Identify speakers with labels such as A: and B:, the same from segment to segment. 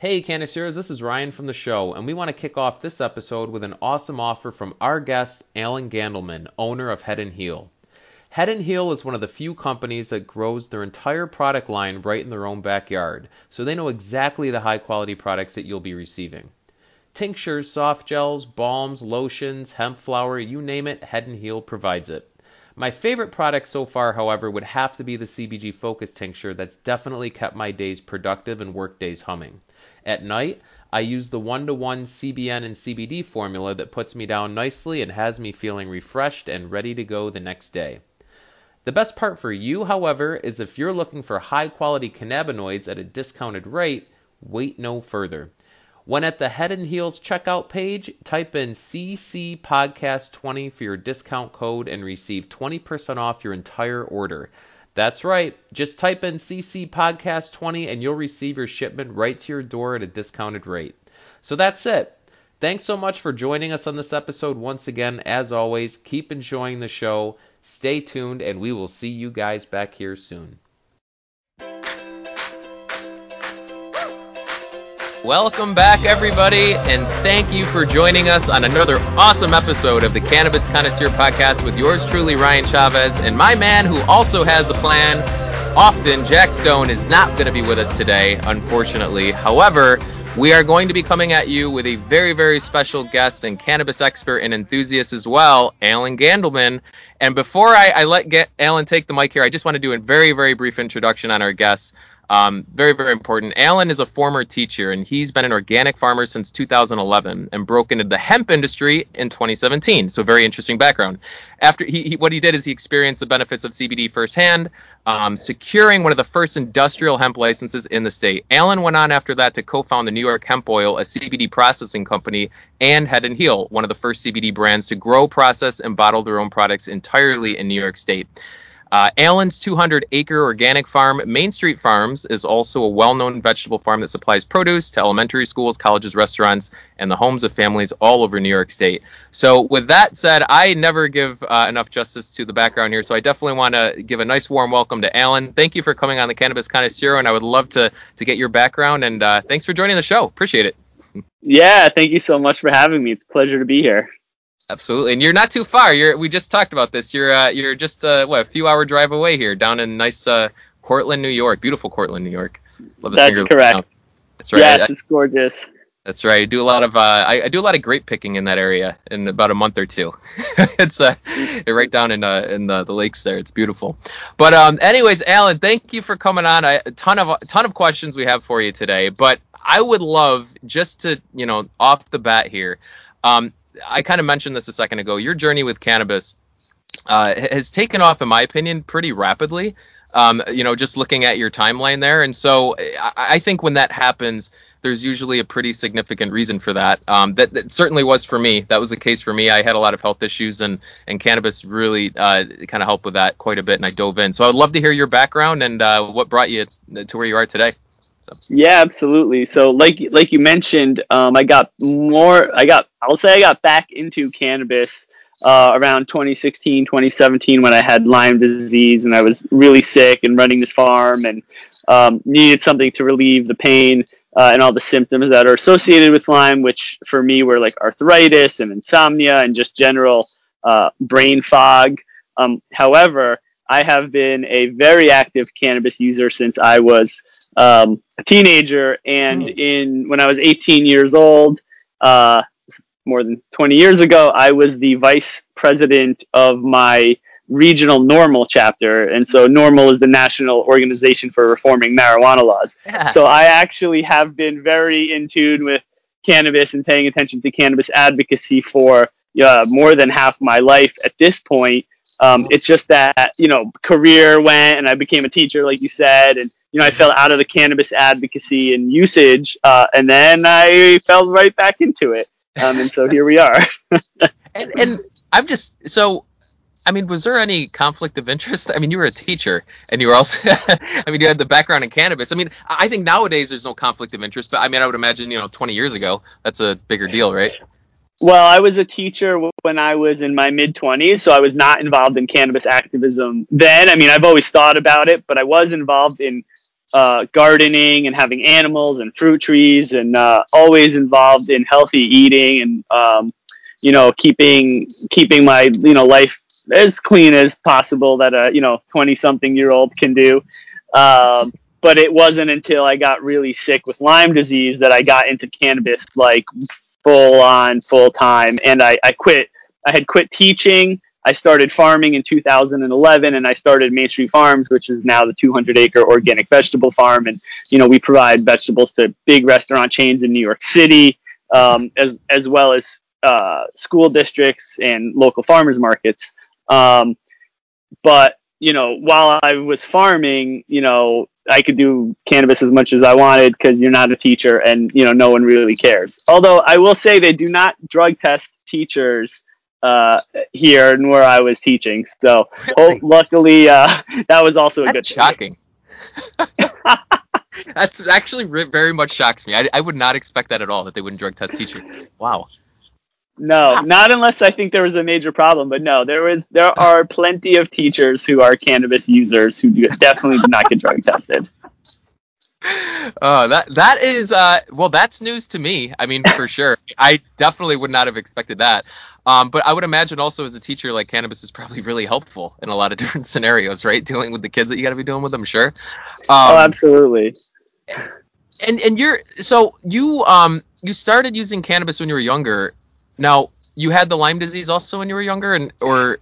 A: Hey, Cannasseurs, this is Ryan from the show, and we want to kick off this episode with an awesome offer from our guest, Allan Gandelman, owner of Head and Heal. Head and Heal is one of the few companies that grows their entire product line right in their own backyard, so they know exactly the high quality products that you'll be receiving. Tinctures, soft gels, balms, lotions, hemp flower, you name it, Head and Heal provides it. My favorite product so far, however, would have to be the CBG Focus tincture that's definitely kept my days productive and work days humming. At night, I use the one to one CBN and CBD formula that puts me down nicely and has me feeling refreshed and ready to go the next day. The best part for you, however, is if you're looking for high quality cannabinoids at a discounted rate, wait no further. When at the Head and Heal's checkout page, type in CC Podcast 20 for your discount code and receive 20% off your entire order. That's right. Just type in CC Podcast 20 and you'll receive your shipment right to your door at a discounted rate. So that's it. Thanks so much for joining us on this episode once again. As always, keep enjoying the show. Stay tuned, and we will see you guys back here soon. Welcome back, everybody, and thank you for joining us on another awesome episode of the Cannabis Connoisseur Podcast with yours truly, Ryan Chavez, and my man who also has a plan. Often, Jack Stone is not going to be with us today, unfortunately. However, we are going to be coming at you with a very, very special guest and cannabis expert and enthusiast as well, Allan Gandelman. And before I, I let get Allan take the mic here, I just want to do a very, very brief introduction on our guests. Um, very, very important. Allan is a former teacher, and he's been an organic farmer since 2011 and broke into the hemp industry in 2017. So, very interesting background. After he, he what he did is he experienced the benefits of CBD firsthand, um, securing one of the first industrial hemp licenses in the state. Allan went on after that to co-found the New York Hemp Oil, a CBD processing company, and Head and Heal, one of the first CBD brands to grow, process, and bottle their own products entirely in New York State. Uh, Allan's 200 acre organic farm, Main Street Farms, is also a well known vegetable farm that supplies produce to elementary schools, colleges, restaurants, and the homes of families all over New York State. So, with that said, I never give uh, enough justice to the background here, so I definitely want to give a nice warm welcome to Allan. Thank you for coming on the Cannabis Connoisseur, and I would love to, to get your background, and uh, thanks for joining the show. Appreciate it.
B: Yeah, thank you so much for having me. It's a pleasure to be here.
A: Absolutely, and you're not too far. You're we just talked about this. You're uh, you're just uh, what a few hour drive away here, down in nice uh, Cortland, New York. Beautiful Cortland, New York.
B: Love the That's correct. That's right. Yes, it's gorgeous.
A: That's right. I do a lot of uh, I, I, do a lot of grape picking in that area in about a month or two. it's uh, right down in uh, in the, the lakes there. It's beautiful. But um, anyways, Allan, thank you for coming on. I, a ton of a ton of questions we have for you today. But I would love just to you know off the bat here. Um, I kind of mentioned this a second ago. Your journey with cannabis uh, has taken off, in my opinion, pretty rapidly. Um, you know, just looking at your timeline there, and so I, I, think when that happens, there's usually a pretty significant reason for that. Um, that, that, certainly was for me. That was the case for me. I had a lot of health issues, and and cannabis really uh, kind of helped with that quite a bit, and I dove in. So I'd love to hear your background and uh, what brought you to where you are today.
B: Yeah, absolutely. So, like like you mentioned, um, I got more. I got. I'll say I got back into cannabis uh, around 2016, 2017 when I had Lyme disease and I was really sick and running this farm and um, needed something to relieve the pain uh, and all the symptoms that are associated with Lyme, which for me were like arthritis and insomnia and just general uh, brain fog. Um, however, I have been a very active cannabis user since I was um, a teenager, and mm. in when I was 18 years old, uh, more than 20 years ago, I was the vice president of my regional NORML chapter, and so NORML is the national organization for reforming marijuana laws. Yeah. So I actually have been very in tune with cannabis and paying attention to cannabis advocacy for uh, more than half my life at this point. Um, it's just that you know career went and I became a teacher, like you said, and you know I fell out of the cannabis advocacy and usage, uh, and then I fell right back into it, um, and so here we are.
A: and, and I'm just so. I mean, was there any conflict of interest? I mean, you were a teacher, and you were also. I mean, you had the background in cannabis. I mean, I think nowadays there's no conflict of interest, but I mean, I would imagine, you know, 20 years ago, that's a bigger deal, right?
B: Well, I was a teacher when I was in my mid 20s, so I was not involved in cannabis activism then. I mean, I've always thought about it, but I was involved in uh, gardening and having animals and fruit trees, and uh, always involved in healthy eating and um, you know keeping keeping my you know life as clean as possible that a you know 20 something year old can do. Um, but it wasn't until I got really sick with Lyme disease that I got into cannabis like full on, full time. And I, I quit. I had quit teaching. I started farming in 2011 and I started Main Street Farms, which is now the 200 acre organic vegetable farm. And, you know, we provide vegetables to big restaurant chains in New York City, um, as, as well as uh, school districts and local farmers markets. Um, but, you know, while I was farming, you know, I could do cannabis as much as I wanted because you're not a teacher and you know no one really cares. Although I will say they do not drug test teachers uh, here and where I was teaching. So oh, luckily uh, that was also a good
A: shocking. That's actually very much shocks me. I, I would not expect that at all that they wouldn't drug test teachers. Wow.
B: No, not unless I think there was a major problem. But no, there was there are plenty of teachers who are cannabis users who definitely do not get drug tested.
A: Oh, that that is uh well that's news to me. I mean, for sure. I definitely would not have expected that. Um, but I would imagine also as a teacher, like cannabis is probably really helpful in a lot of different scenarios, right? Dealing with the kids that you got to be dealing with them, sure. Um,
B: oh, absolutely.
A: And and you're so you um you started using cannabis when you were younger. Now, you had the Lyme disease also when you were younger, and or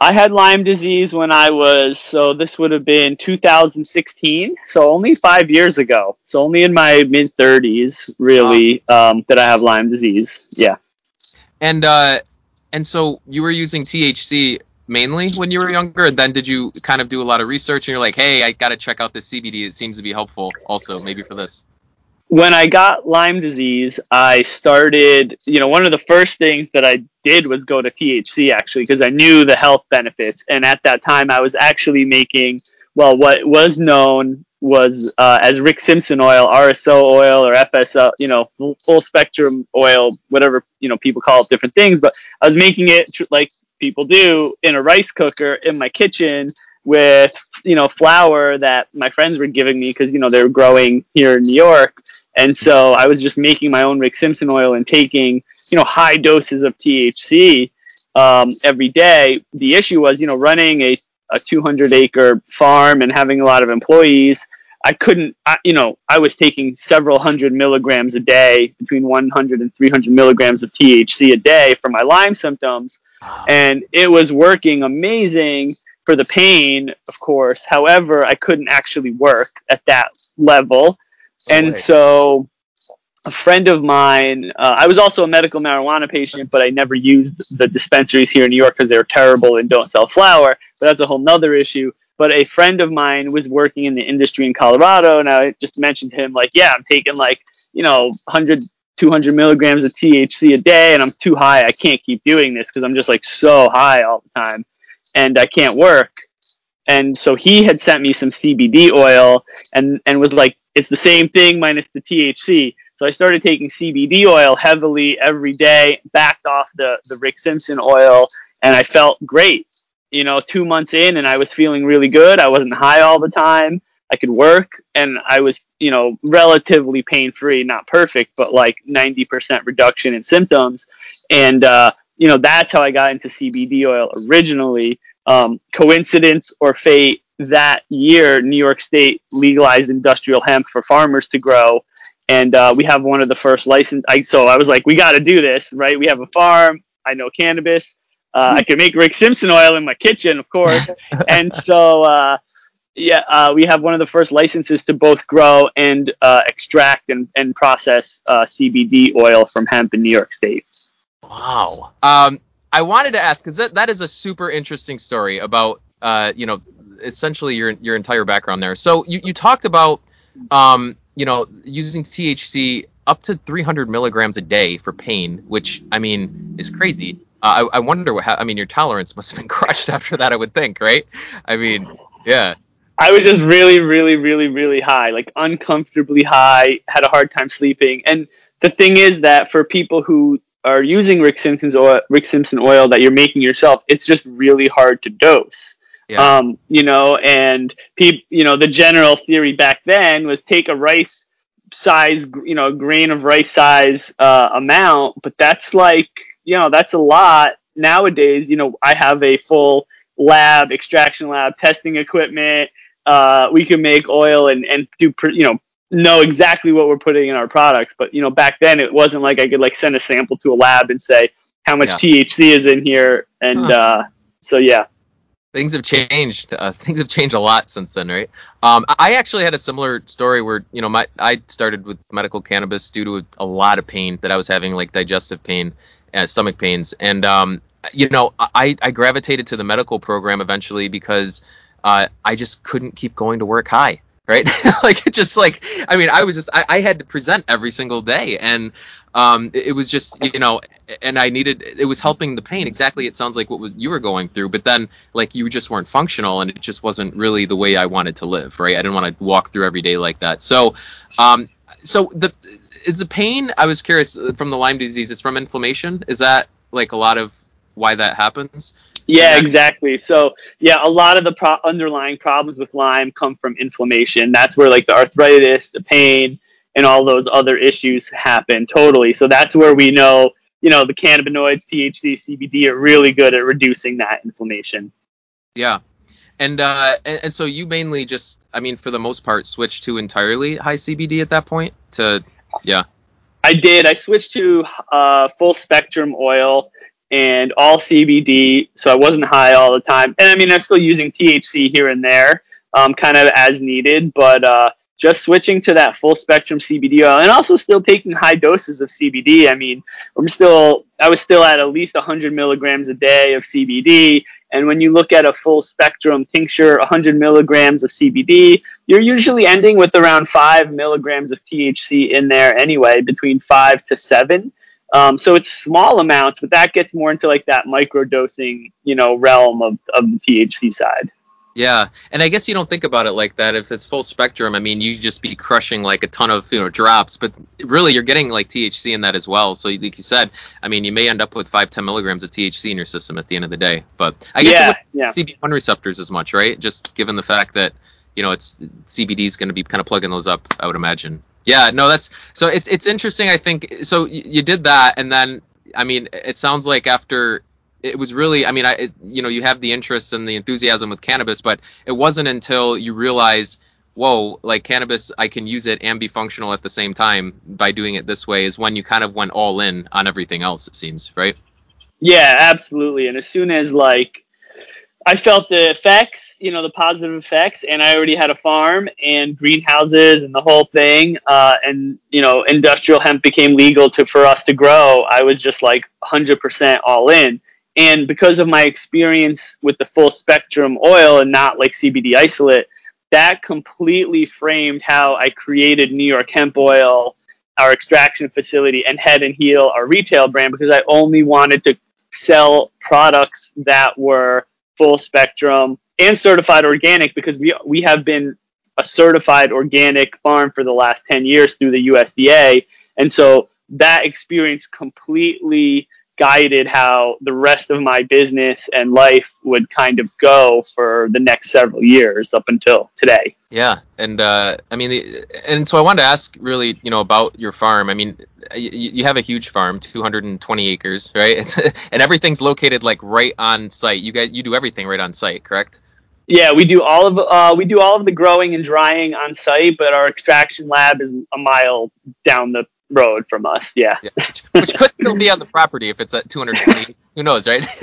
B: I had Lyme disease when I was so this would have been 2016, so only five years ago. So only in my mid 30s, really, um, that I have Lyme disease. Yeah.
A: And uh, and so you were using THC mainly when you were younger, and then did you kind of do a lot of research and you're like, hey, I got to check out this CBD. It seems to be helpful also maybe for this
B: when I got Lyme disease, I started, you know, one of the first things that I did was go to THC actually, because I knew the health benefits. And at that time, I was actually making, well, what was known was uh, as Rick Simpson oil, RSO oil, or FSO, you know, full, full, spectrum oil, whatever, you know, people call it different things. But I was making it tr- like people do in a rice cooker in my kitchen with, you know, flour that my friends were giving me because, you know, they were growing here in New York and so I was just making my own Rick Simpson oil and taking, you know, high doses of THC um, every day. The issue was, you know, running a, a 200 acre farm and having a lot of employees. I couldn't, I, you know, I was taking several hundred milligrams a day, between 100 and 300 milligrams of THC a day for my Lyme symptoms. And it was working amazing for the pain, of course. However, I couldn't actually work at that level and so a friend of mine, uh, I was also a medical marijuana patient, but I never used the dispensaries here in New York because they're terrible and don't sell flower. But that's a whole nother issue. But a friend of mine was working in the industry in Colorado, and I just mentioned to him, like, yeah, I'm taking like, you know, 100, 200 milligrams of THC a day, and I'm too high. I can't keep doing this because I'm just like so high all the time, and I can't work. And so he had sent me some CBD oil, and and was like, it's the same thing minus the THC. So I started taking CBD oil heavily every day, backed off the, the Rick Simpson oil, and I felt great. You know, two months in, and I was feeling really good. I wasn't high all the time. I could work, and I was, you know, relatively pain free. Not perfect, but like 90% reduction in symptoms. And, uh, you know, that's how I got into CBD oil originally. Um, coincidence or fate, that year, New York State legalized industrial hemp for farmers to grow. And uh, we have one of the first license. I, so I was like, we got to do this, right? We have a farm. I know cannabis. Uh, I can make Rick Simpson oil in my kitchen, of course. and so, uh, yeah, uh, we have one of the first licenses to both grow and uh, extract and, and process uh, CBD oil from hemp in New York State.
A: Wow. Um, I wanted to ask because that, that is a super interesting story about uh, you know essentially your your entire background there. So you, you talked about um, you know using THC up to 300 milligrams a day for pain, which I mean is crazy. Uh, I, I wonder what ha- I mean your tolerance must have been crushed after that. I would think, right? I mean, yeah.
B: I was just really, really, really, really high, like uncomfortably high. Had a hard time sleeping, and the thing is that for people who are using Rick Simpson's oil, Rick Simpson oil that you're making yourself, it's just really hard to dose. Yeah. Um, you know, and people, you know, the general theory back then was take a rice size, you know, grain of rice size uh, amount, but that's like, you know, that's a lot nowadays. You know, I have a full lab, extraction lab, testing equipment. Uh, we can make oil and and do, you know, know exactly what we're putting in our products. But you know, back then it wasn't like I could like send a sample to a lab and say how much yeah. THC is in here, and huh. uh, so yeah
A: things have changed. Uh, things have changed a lot since then, right? Um, I actually had a similar story where you know my I started with medical cannabis due to a lot of pain that I was having, like digestive pain, stomach pains, and um, you know I I gravitated to the medical program eventually because uh, I just couldn't keep going to work high right? like it just like I mean, I was just I, I had to present every single day, and um, it, it, was just you know, and I needed it was helping the pain exactly. It sounds like what was, you were going through, but then like you just weren't functional, and it just wasn't really the way I wanted to live, right? I didn't want to walk through every day like that. So, um, so the is the pain? I was curious from the Lyme disease. It's from inflammation. Is that like a lot of why that happens?
B: Yeah, exactly. So, yeah, a lot of the pro- underlying problems with Lyme come from inflammation. That's where like the arthritis, the pain, and all those other issues happen totally. So that's where we know, you know, the cannabinoids, THC, CBD are really good at reducing that inflammation.
A: Yeah. And uh and, and so you mainly just I mean for the most part switched to entirely high CBD at that point to yeah.
B: I did. I switched to uh, full spectrum oil and all CBD, so I wasn't high all the time. And I mean, I'm still using THC here and there, um, kind of as needed, but uh, just switching to that full spectrum CBD oil, and also still taking high doses of CBD. I mean, I'm still, I was still at at least 100 milligrams a day of CBD. And when you look at a full spectrum tincture, 100 milligrams of CBD, you're usually ending with around five milligrams of THC in there anyway, between five to seven. Um, so it's small amounts, but that gets more into like that micro dosing, you know, realm of, of the THC side.
A: Yeah, and I guess you don't think about it like that. If it's full spectrum, I mean, you just be crushing like a ton of you know drops, but really you're getting like THC in that as well. So like you said, I mean, you may end up with five, ten milligrams of THC in your system at the end of the day. But I guess yeah, yeah. CB1 receptors as much, right? Just given the fact that you know it's CBD is going to be kind of plugging those up, I would imagine. Yeah, no, that's so it's it's interesting. I think so. You did that, and then I mean, it sounds like after it was really, I mean, I it, you know, you have the interest and the enthusiasm with cannabis, but it wasn't until you realize, whoa, like cannabis, I can use it and be functional at the same time by doing it this way, is when you kind of went all in on everything else. It seems right.
B: Yeah, absolutely. And as soon as like I felt the effects, you know, the positive effects, and I already had a farm and greenhouses and the whole thing. Uh, and you know, industrial hemp became legal to for us to grow. I was just like 100% all in. And because of my experience with the full spectrum oil and not like CBD isolate, that completely framed how I created New York Hemp Oil, our extraction facility, and Head and Heal, our retail brand, because I only wanted to sell products that were full spectrum and certified organic because we we have been a certified organic farm for the last 10 years through the USDA and so that experience completely guided how the rest of my business and life would kind of go for the next several years up until today.
A: Yeah, and uh, I mean, and so I wanted to ask really, you know, about your farm. I mean, you, you have a huge farm, 220 acres, right? It's, and everything's located like right on site. You guys, you do everything right on site, correct?
B: Yeah, we do all of uh, we do all of the growing and drying on site, but our extraction lab is a mile down the road from us. Yeah. yeah.
A: Which, which could still be on the property if it's at 220. Who knows, right?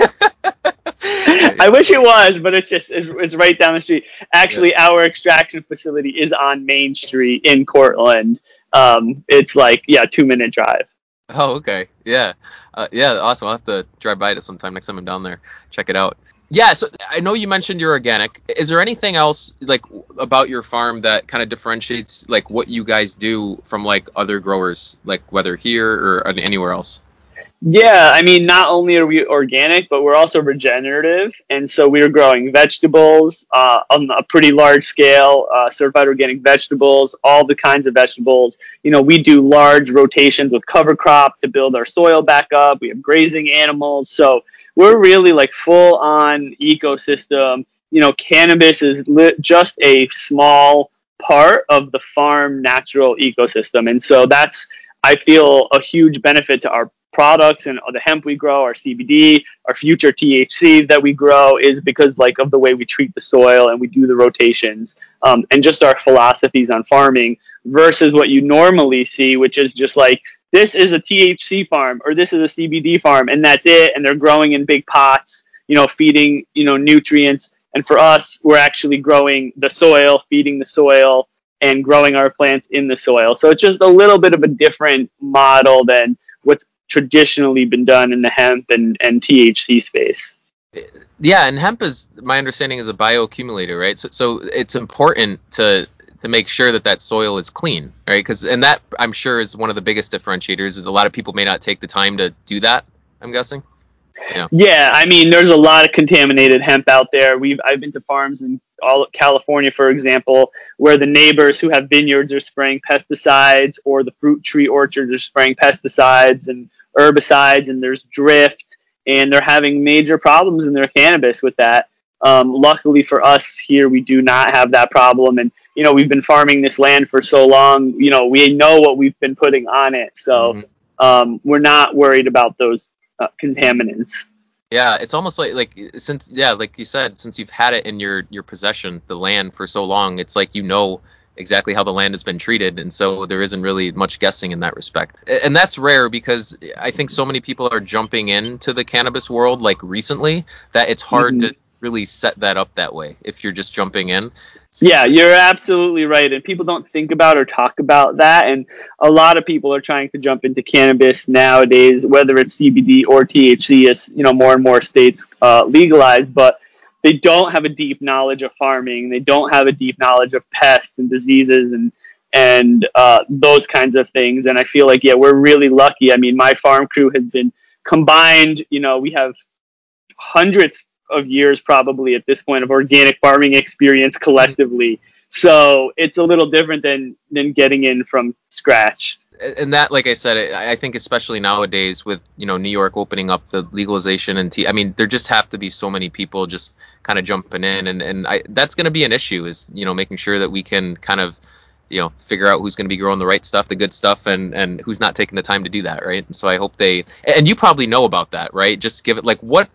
B: I wish it was, but it's just it's, it's right down the street. Actually, yeah. our extraction facility is on Main Street in Cortland. Um, it's like yeah, two minute drive.
A: Oh, okay. Yeah. Uh, yeah, awesome. I'll have to drive by it sometime next time I'm down there. Check it out. Yeah, so I know you mentioned you're organic. Is there anything else like about your farm that kind of differentiates like what you guys do from like other growers, like whether here or anywhere else?
B: Yeah, I mean, not only are we organic, but we're also regenerative, and so we are growing vegetables uh, on a pretty large scale, uh, certified organic vegetables, all the kinds of vegetables. You know, we do large rotations with cover crop to build our soil back up. We have grazing animals, so we're really like full on ecosystem. you know, cannabis is li- just a small part of the farm natural ecosystem. And so that's, I feel, a huge benefit to our products and the hemp we grow, our CBD, our future THC that we grow is because like of the way we treat the soil and we do the rotations um, and just our philosophies on farming versus what you normally see, which is just like this is a THC farm or this is a CBD farm and that's it. And they're growing in big pots, you know, feeding, you know, nutrients. And for us, we're actually growing the soil, feeding the soil, and growing our plants in the soil. So it's just a little bit of a different model than what's traditionally been done in the hemp and, and THC space.
A: Yeah, and hemp is my understanding is a bioaccumulator, right? So, so it's important to to make sure that that soil is clean, right? Because and that I'm sure is one of the biggest differentiators. Is a lot of people may not take the time to do that. I'm guessing.
B: Yeah. yeah, I mean, there's a lot of contaminated hemp out there. We've I've been to farms in all California, for example, where the neighbors who have vineyards are spraying pesticides, or the fruit tree orchards are spraying pesticides and herbicides, and there's drift, and they're having major problems in their cannabis with that. Um, luckily for us here, we do not have that problem, and you know we've been farming this land for so long. You know we know what we've been putting on it, so mm-hmm. um, we're not worried about those uh, contaminants.
A: Yeah, it's almost like like since yeah, like you said, since you've had it in your your possession, the land for so long, it's like you know exactly how the land has been treated, and so there isn't really much guessing in that respect. And that's rare because I think so many people are jumping into the cannabis world like recently that it's hard mm-hmm. to really set that up that way if you're just jumping in.
B: Yeah, you're absolutely right. And people don't think about or talk about that. And a lot of people are trying to jump into cannabis nowadays, whether it's CBD or THC, as you know, more and more states uh, legalize. But they don't have a deep knowledge of farming. They don't have a deep knowledge of pests and diseases and and uh, those kinds of things. And I feel like yeah, we're really lucky. I mean, my farm crew has been combined. You know, we have hundreds of years probably at this point of organic farming experience collectively. So it's a little different than than getting in from scratch.
A: And that, like I said, I think especially nowadays with you know New York opening up the legalization and tea, I mean there just have to be so many people just kind of jumping in, and and I, that's going to be an issue is you know making sure that we can kind of you know figure out who's going to be growing the right stuff the good stuff and and who's not taking the time to do that right and so i hope they and you probably know about that right just give it like what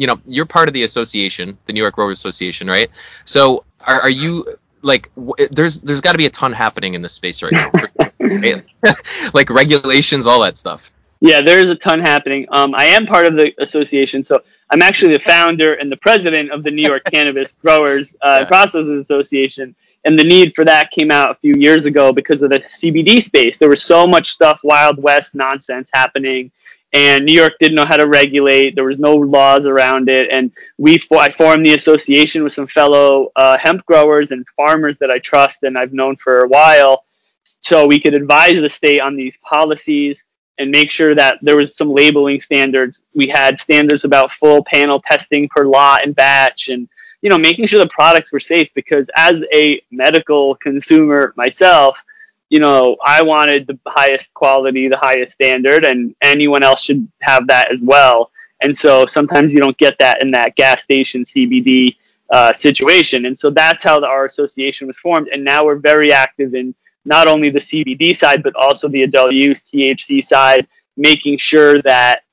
A: you know you're part of the association, the New York Growers Association, right? So are, are you like w- there's there's got to be a ton happening in this space right now, right? like regulations, all that stuff.
B: Yeah, there is a ton happening. Um, I am part of the association, so I'm actually the founder and the president of the New York Cannabis Growers uh, yeah. Processors Association. And the need for that came out a few years ago because of the CBD space. There was so much stuff, Wild West nonsense happening and New York didn't know how to regulate. There was no laws around it, and we I formed the association with some fellow uh, hemp growers and farmers that I trust and I've known for a while, so we could advise the state on these policies and make sure that there was some labeling standards. We had standards about full panel testing per lot and batch, and you know making sure the products were safe because as a medical consumer myself you know, I wanted the highest quality, the highest standard, and anyone else should have that as well. And so sometimes you don't get that in that gas station CBD uh, situation. And so that's how the, our association was formed. And now we're very active in not only the CBD side, but also the adult use THC side, making sure that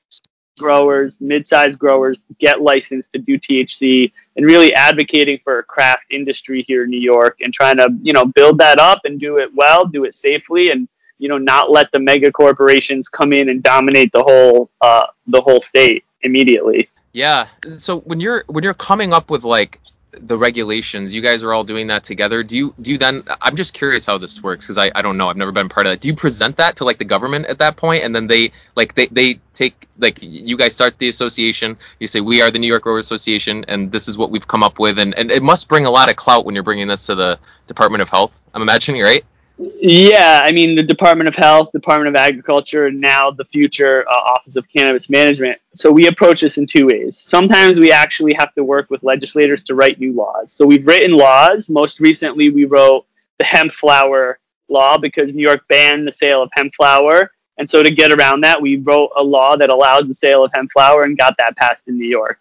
B: growers, mid-sized growers get licensed to do THC and really advocating for a craft industry here in New York and trying to, you know, build that up and do it well, do it safely and you know, not let the mega corporations come in and dominate the whole uh, the whole state immediately.
A: Yeah. So when you're when you're coming up with like the regulations you guys are all doing that together. Do you do you then i'm just curious how this works because I, I don't know. I've never been part of that do you present that to like the government at that point and then they like they, they take like you guys start the association you say we are the new york growers association and this is what we've come up with and, and it must bring a lot of clout when you're bringing this to the department of health i'm imagining right
B: yeah, I mean the Department of Health, Department of Agriculture, and now the future uh, Office of Cannabis Management. So we approach this in two ways. Sometimes we actually have to work with legislators to write new laws. So we've written laws. Most recently, we wrote the hemp flower law because New York banned the sale of hemp flower. And so to get around that, we wrote a law that allows the sale of hemp flower and got that passed in New York.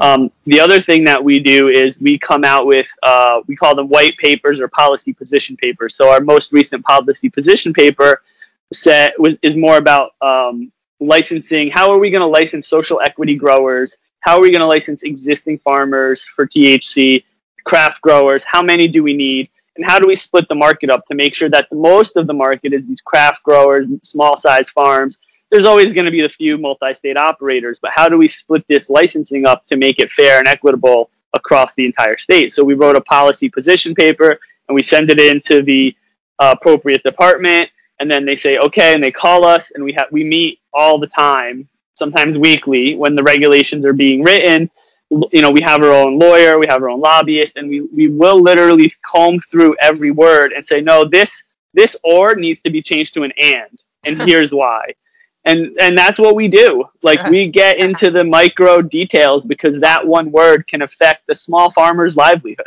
B: Um, the other thing that we do is we come out with uh, we call them white papers or policy position papers. So our most recent policy position paper set was is more about um, licensing. How are we going to license social equity growers? How are we going to license existing farmers for THC, craft growers? How many do we need? And how do we split the market up to make sure that the most of the market is these craft growers, small size farms? There's always going to be the few multi state operators, but how do we split this licensing up to make it fair and equitable across the entire state? So we wrote a policy position paper and we send it into the uh, appropriate department and then they say okay and they call us and we have we meet all the time sometimes weekly when the regulations are being written you know we have our own lawyer we have our own lobbyist and we, we will literally comb through every word and say no this this or needs to be changed to an and and here's why and and that's what we do. Like we get into the micro details because that one word can affect the small farmer's livelihood.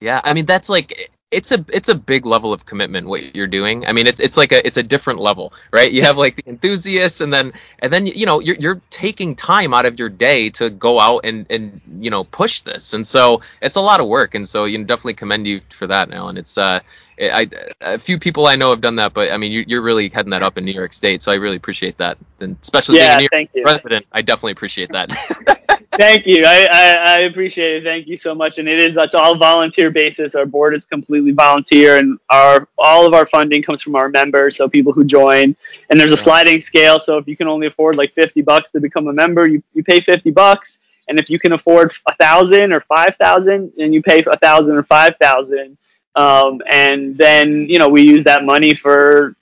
A: Yeah i mean that's like it's a it's a big level of commitment what you're doing. I mean, it's it's like a it's a different level, right? You have like the enthusiasts, and then and then you know you're you're taking time out of your day to go out and and you know push this, and so it's a lot of work, and so you definitely commend you for that, now. And it's uh, I a few people I know have done that, but I mean you, are really heading that up in New York State, so I really appreciate that, and especially
B: yeah,
A: being a
B: New
A: York resident, I definitely appreciate that.
B: thank you. I, I, I, appreciate it. Thank you so much. And it is it's all volunteer basis. Our board is completely volunteer, and our all of our funding comes from our members, so people who join. And there's a sliding scale. So if you can only afford like 50 bucks to become a member, you, you pay 50 bucks. And if you can afford a thousand or five thousand, then you pay a thousand or five thousand. Um, and then you know we use that money for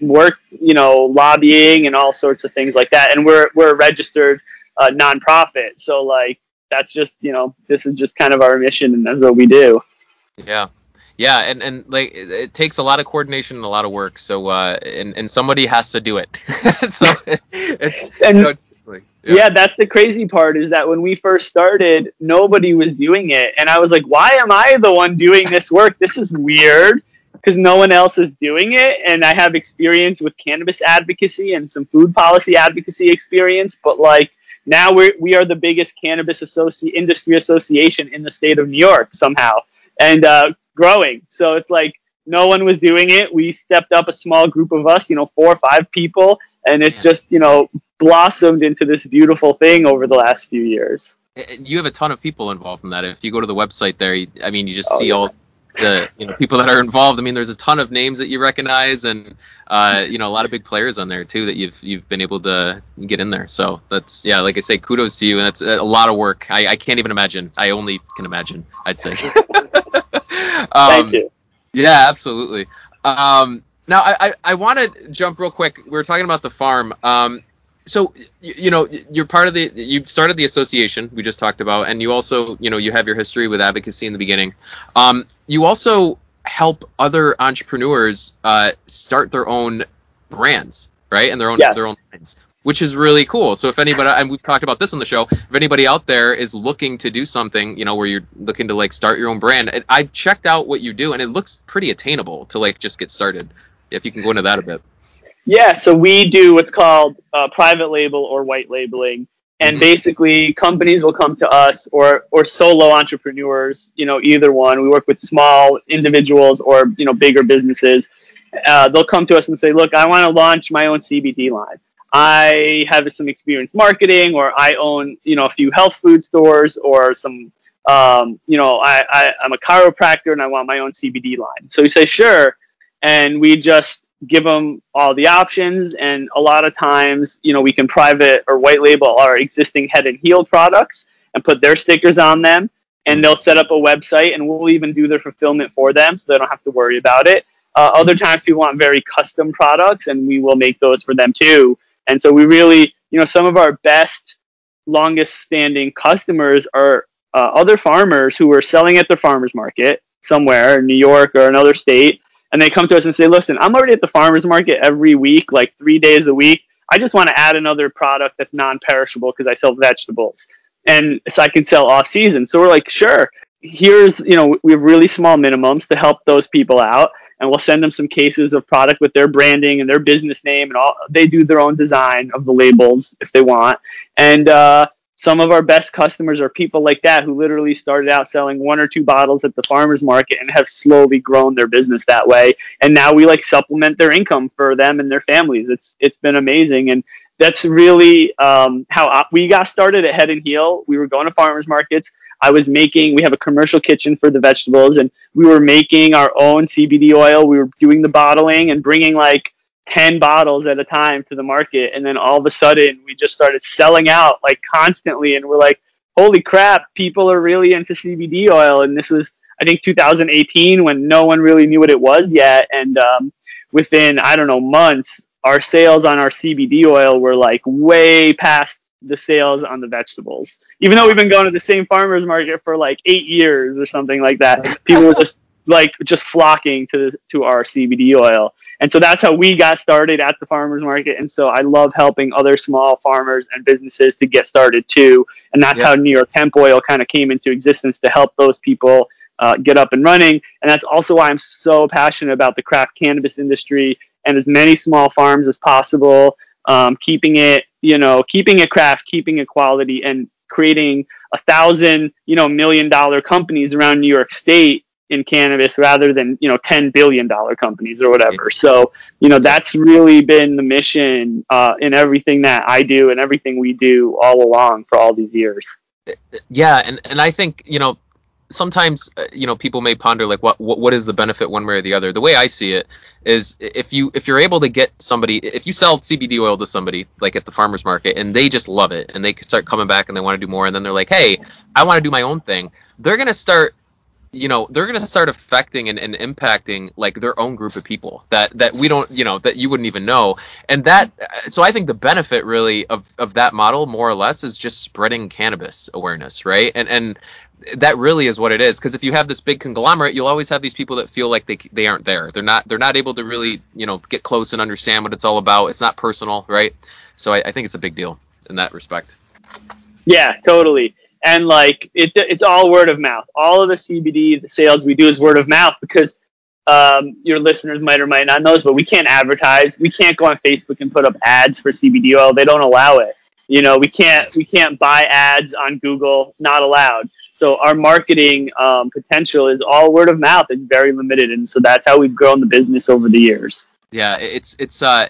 B: work, you know, lobbying and all sorts of things like that. And we're we're registered uh, nonprofit. So like that's just you know this is just kind of our mission and that's what we do.
A: Yeah. Yeah, and, and like it, it takes a lot of coordination and a lot of work. So uh, and and somebody has to do it. so it's
B: and, you know, yeah. yeah. that's the crazy part is that when we first started, nobody was doing it, and I was like, why am I the one doing this work? This is weird because no one else is doing it, and I have experience with cannabis advocacy and some food policy advocacy experience, but like now we're, we are the biggest cannabis associ- industry association in the state of New York somehow and uh, growing. So it's like no one was doing it. We stepped up a small group of us, you know, four or five people, and it's yeah. just, you know, blossomed into this beautiful thing over the last few years.
A: You have a ton of people involved in that. If you go to the website there, I mean, you just oh, see yeah. all the you know people that are involved. I mean, there's a ton of names that you recognize, and uh, you know a lot of big players on there too that you've you've been able to get in there. So that's yeah, like I say, kudos to you, and that's a lot of work. I, I can't even imagine. I only can imagine. I'd say.
B: um, Thank you.
A: Yeah, absolutely. Um, now I, I, I want to jump real quick. We were talking about the farm. Um, so you, know you're part of the you started the association we just talked about and you also you know you have your history with advocacy in the beginning. Um, you also help other entrepreneurs uh, start their own brands right? And their own
B: yes.
A: their own lines which is really cool. So if anybody and we've talked about this on the show if anybody out there is looking to do something you know where you're looking to like start your own brand i've checked out what you do and it looks pretty attainable to like just get started if you can go into that a bit
B: yeah, so we do what's called uh, private label or white labeling, and mm-hmm. basically companies will come to us or or solo entrepreneurs, you know, either one. We work with small individuals or you know bigger businesses. Uh, they'll come to us and say, "Look, I want to launch my own CBD line. I have some experience marketing, or I own you know a few health food stores, or some." Um, you know, I, I, I'm a chiropractor and I want my own CBD line. So we say, sure. And we just give them all the options. And a lot of times you know we can private or white label our existing head and healed products and put their stickers on them. And they'll set up a website and we'll even do their fulfillment for them so they don't have to worry about it. Uh, other times people want very custom products and we will make those for them too. And so we really you know some of our best longest standing customers are uh, other farmers who are selling at the farmers market somewhere in new york or another state and they come to us and say, listen, I'm already at the farmer's market every week, like three days a week. I just want to add another product that's non perishable because I sell vegetables. And so I can sell off season. So we're like, sure, here's, you know, we have really small minimums to help those people out. And we'll send them some cases of product with their branding and their business name and all. They do their own design of the labels if they want. And, uh, some of our best customers are people like that who literally started out selling one or two bottles at the farmers market and have slowly grown their business that way. And now we like supplement their income for them and their families. It's it's been amazing. And that's really um, how we got started at head and heal. We were going to farmers markets. I was making we have a commercial kitchen for the vegetables and we were making our own cbd oil. We were doing the bottling and bringing like 10 bottles at a time to the market and then all of a sudden we just started selling out like constantly and we're like holy crap people are really into cbd oil. And this was i think 2018 when no one really knew what it was yet and um, within i don't know months our sales on our cbd oil were like way past the sales on the vegetables. Even though we've been going to the same farmers market for like eight years or something like that people were just like just flocking to to our cbd oil and so that's how we got started at the farmers market. And so I love helping other small farmers and businesses to get started too. And that's how New York Hemp Oil kind of came into existence to help those people uh, get up and running. And that's also why I'm so passionate about the craft cannabis industry and as many small farms as possible, um, keeping it, you know, keeping it craft, keeping it quality, and creating a thousand, you know, million dollar companies around New York State in cannabis rather than you know 10 billion dollar companies or whatever. So you know that's really been the mission uh, in everything that i do and everything we do all along for all these years.
A: Yeah and, and i think you know sometimes uh, you know people may ponder like what, what what is the benefit one way or the other? The way i see it is if you if you're able to get somebody if you sell cbd oil to somebody like at the farmers market and they just love it and they start coming back and they want to do more and then they're like hey i want to do my own thing. They're going to start you know they're going to start affecting and, and impacting like their own group of people that that we don't you know that you wouldn't even know. And that so i think the benefit really of of that model more or less is just spreading cannabis awareness right? And and that really is what it is. Because if you have this big conglomerate you'll always have these people that feel like they they aren't there. They're not they're not able to really you know get close and understand what it's all about. It's not personal right? So i, I think it's a big deal in that respect.
B: Yeah totally and like it, it's all word of mouth. All of the CBD the sales we do is word of mouth because um, your listeners might or might not know this, but we can't advertise. We can't go on Facebook and put up ads for CBD oil. They don't allow it. You know, we can't we can't buy ads on Google. Not allowed. So our marketing um, potential is all word of mouth. It's very limited, and so that's how we've grown the business over the years.
A: Yeah, it's it's uh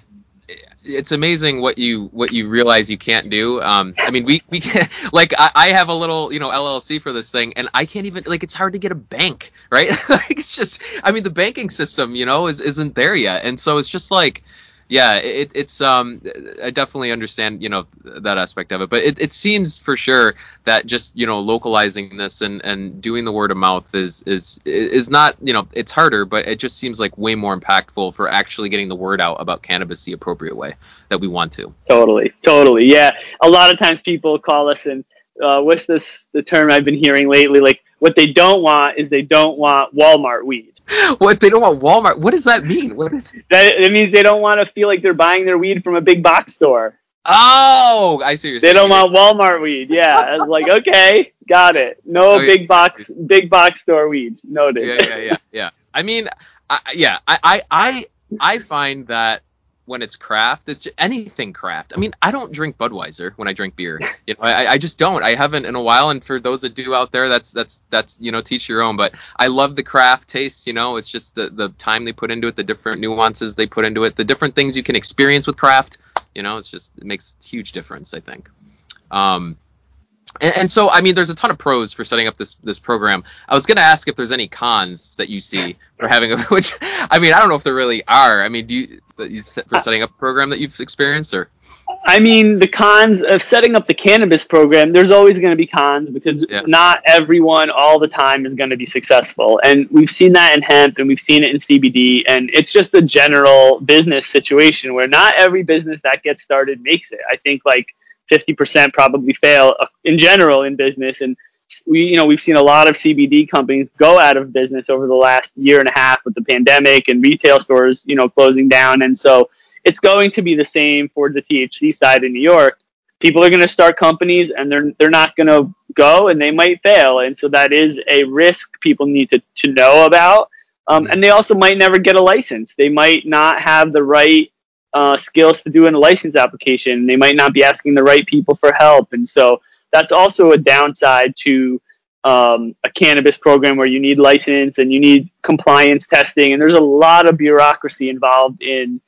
A: it's amazing what you what you realize you can't do. Um, I mean, we we can, like I, I have a little you know LLC for this thing, and I can't even like it's hard to get a bank, right? like it's just I mean the banking system you know is isn't there yet, and so it's just like yeah, it, it's um, I definitely understand you know that aspect of it, but it, it seems for sure that just you know localizing this and and doing the word of mouth is is is not you know it's harder, but it just seems like way more impactful for actually getting the word out about cannabis the appropriate way that we want to.
B: Totally, totally, yeah. A lot of times people call us and uh, what's this the term I've been hearing lately? Like what they don't want is they don't want Walmart weed
A: what they don't want Walmart? What does that mean? What is
B: that? It means they don't want to feel like they're buying their weed from a big box store.
A: Oh, I see.
B: They don't want Walmart weed. Yeah, like okay, got it. No oh, big box, big box store weed. Noted.
A: Yeah, yeah, yeah, yeah. I mean, I, yeah, I, I, I, I find that when it's craft, it's anything craft. I mean, I don't drink Budweiser when I drink beer. You know, I, I just don't. I haven't in a while. And for those that do out there, that's that's that's you know, teach your own. But I love the craft taste. You know, it's just the the time they put into it, the different nuances they put into it, the different things you can experience with craft. You know, it's just it makes huge difference. I think. Um, and, and, so, I mean, there's a ton of pros for setting up this this program. I was going to ask if there's any cons that you see for having a, which, I mean, I don't know if there really are. I mean, do you for uh, setting up a program that you've experienced, or?
B: I mean, the cons of setting up the cannabis program. There's always going to be cons because yeah. not everyone all the time is going to be successful, and we've seen that in hemp, and we've seen it in CBD, and it's just a general business situation where not every business that gets started makes it. I think like 50% probably fail uh, in general in business. And we, you know, we've seen a lot of CBD companies go out of business over the last year and a half with the pandemic and retail stores, you know, closing down. And so it's going to be the same for the THC side in New York. People are going to start companies and they're, they're not going to go and they might fail. And so that is a risk people need to, to know about. Um, and they also might never get a license. They might not have the right uh, skills to do in a license application. They might not be asking the right people for help, and so that's also a downside to um, a cannabis program where you need license and you need compliance testing, and there's a lot of bureaucracy involved in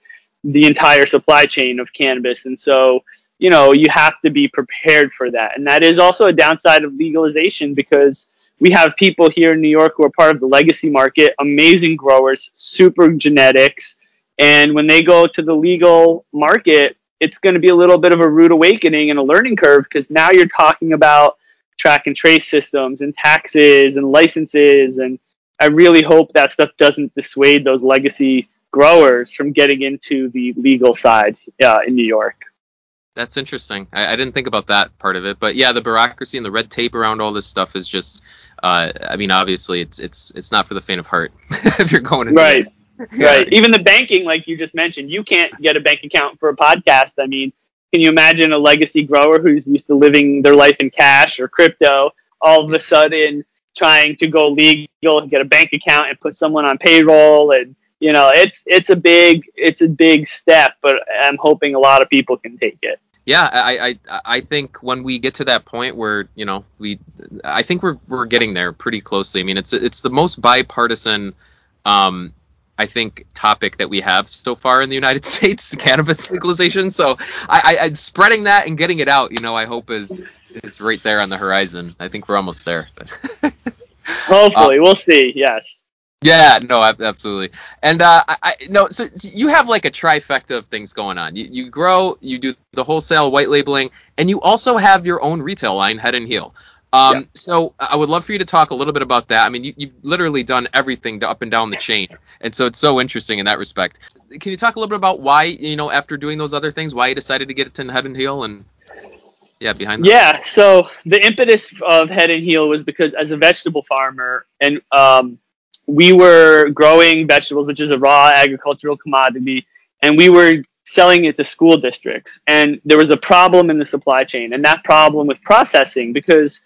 B: the entire supply chain of cannabis. And so, you know, you have to be prepared for that. And that is also a downside of legalization because we have people here in New York who are part of the legacy market, amazing growers, super genetics. And when they go to the legal market, it's going to be a little bit of a rude awakening and a learning curve because now you're talking about track and trace systems and taxes and licenses. And I really hope that stuff doesn't dissuade those legacy growers from getting into the legal side uh, in New York.
A: That's interesting. I, I, didn't think about that part of it, but yeah, the bureaucracy and the red tape around all this stuff is just. Uh, I mean, obviously, it's it's it's not for the faint of heart if you're going into
B: right. Yeah. Right. Even the banking, like you just mentioned, you can't get a bank account for a podcast. I mean, can you imagine a legacy grower who's used to living their life in cash or crypto all of a sudden trying to go legal, and get a bank account, and put someone on payroll and you know, it's it's a big it's a big step, but I'm hoping a lot of people can take it.
A: Yeah, I, I I think when we get to that point where you know we, I think we're we're getting there pretty closely. I mean, it's it's the most bipartisan, um, I think topic that we have so far in the United States, cannabis legalization. So I, I, I spreading that and getting it out, you know, I hope is is right there on the horizon. I think we're almost there.
B: Hopefully, uh, we'll see. Yes.
A: Yeah, no, absolutely. And uh, I, no, so you have like a trifecta of things going on. You, you grow, you do the wholesale white labeling, and you also have your own retail line, Head and Heal. Um, yeah. So I would love for you to talk a little bit about that. I mean, you, have literally done everything to up and down the chain, and so it's so interesting in that respect. Can you talk a little bit about why, you know, after doing those other things, why you decided to get to Head and Heal and yeah, behind that?
B: Yeah, so the impetus of Head and Heal was because as a vegetable farmer and um, we were growing vegetables, which is a raw agricultural commodity, and we were selling it to school districts. And there was a problem in the supply chain, and that problem with processing because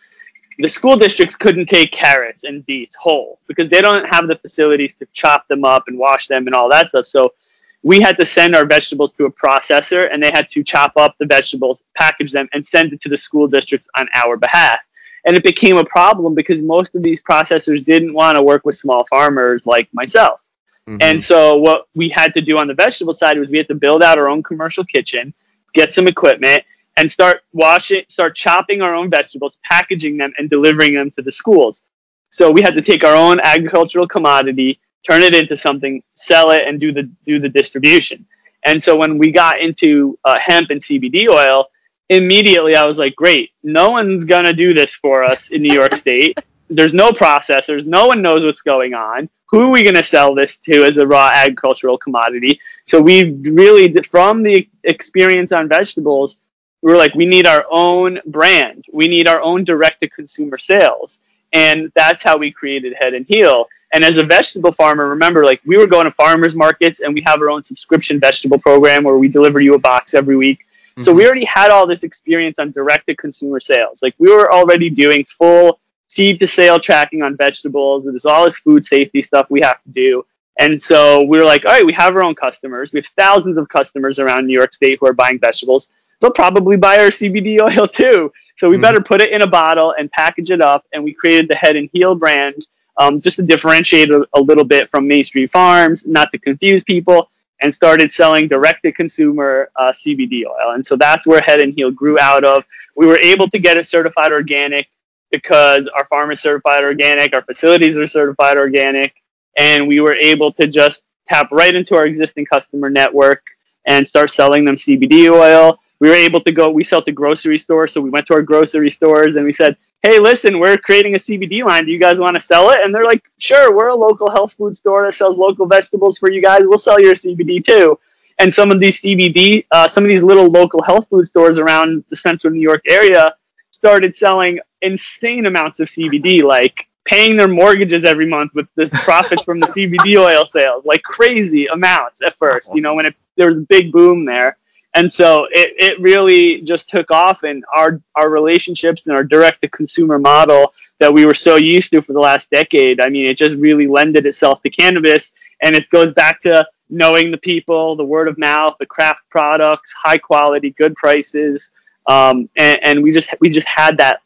B: the school districts couldn't take carrots and beets whole because they don't have the facilities to chop them up and wash them and all that stuff. So we had to send our vegetables to a processor and they had to chop up the vegetables, package them, and send it to the school districts on our behalf and it became a problem because most of these processors didn't want to work with small farmers like myself. Mm-hmm. And so what we had to do on the vegetable side was we had to build out our own commercial kitchen, get some equipment, and start washing, start chopping our own vegetables, packaging them, and delivering them to the schools. So we had to take our own agricultural commodity, turn it into something, sell it, and do the do the distribution. And so when we got into uh, hemp and CBD oil, immediately I was like, great, no one's to do this for us in New York State. There's no processors. No one knows what's going on. Who are we to sell this to as a raw agricultural commodity? So we really, from the experience on vegetables, we were like, we need our own brand. We need our own direct to consumer sales. And that's how we created Head and Heal. And as a vegetable farmer, remember, like we were going to farmers markets and we have our own subscription vegetable program where we deliver you a box every week so mm-hmm. we already had all this experience on direct to consumer sales. Like we were already doing full seed to sale tracking on vegetables. There's all this food safety stuff we have to do. And so we were like, all right, we have our own customers. We have thousands of customers around New York State who are buying vegetables. They'll probably buy our CBD oil too. So we mm-hmm. better put it in a bottle and package it up. And we created the Head and Heal brand um, just to differentiate a, a little bit from Main Street Farms, not to confuse people and started selling direct to consumer uh, CBD oil. And so that's where Head and Heal grew out of. We were able to get it certified organic because our farm is certified organic, our facilities are certified organic, and we were able to just tap right into our existing customer network and start selling them CBD oil. We were able to go, we sell to grocery stores. So we went to our grocery stores and we said, hey, listen, we're creating a CBD line. Do you guys want to sell it? And they're like, sure, we're a local health food store that sells local vegetables for you guys. We'll sell your CBD too. And some of these CBD, uh, some of these little local health food stores around the central New York area started selling insane amounts of CBD, like paying their mortgages every month with the profits from the CBD oil sales, like crazy amounts at first, you know, when it, there was a big boom there and so it, it really just took off and our our relationships and our direct to consumer model that we were so used to for the last decade i mean it just really lended itself to cannabis and it goes back to knowing the people the word of mouth the craft products high quality good prices um, and, and we just we just had that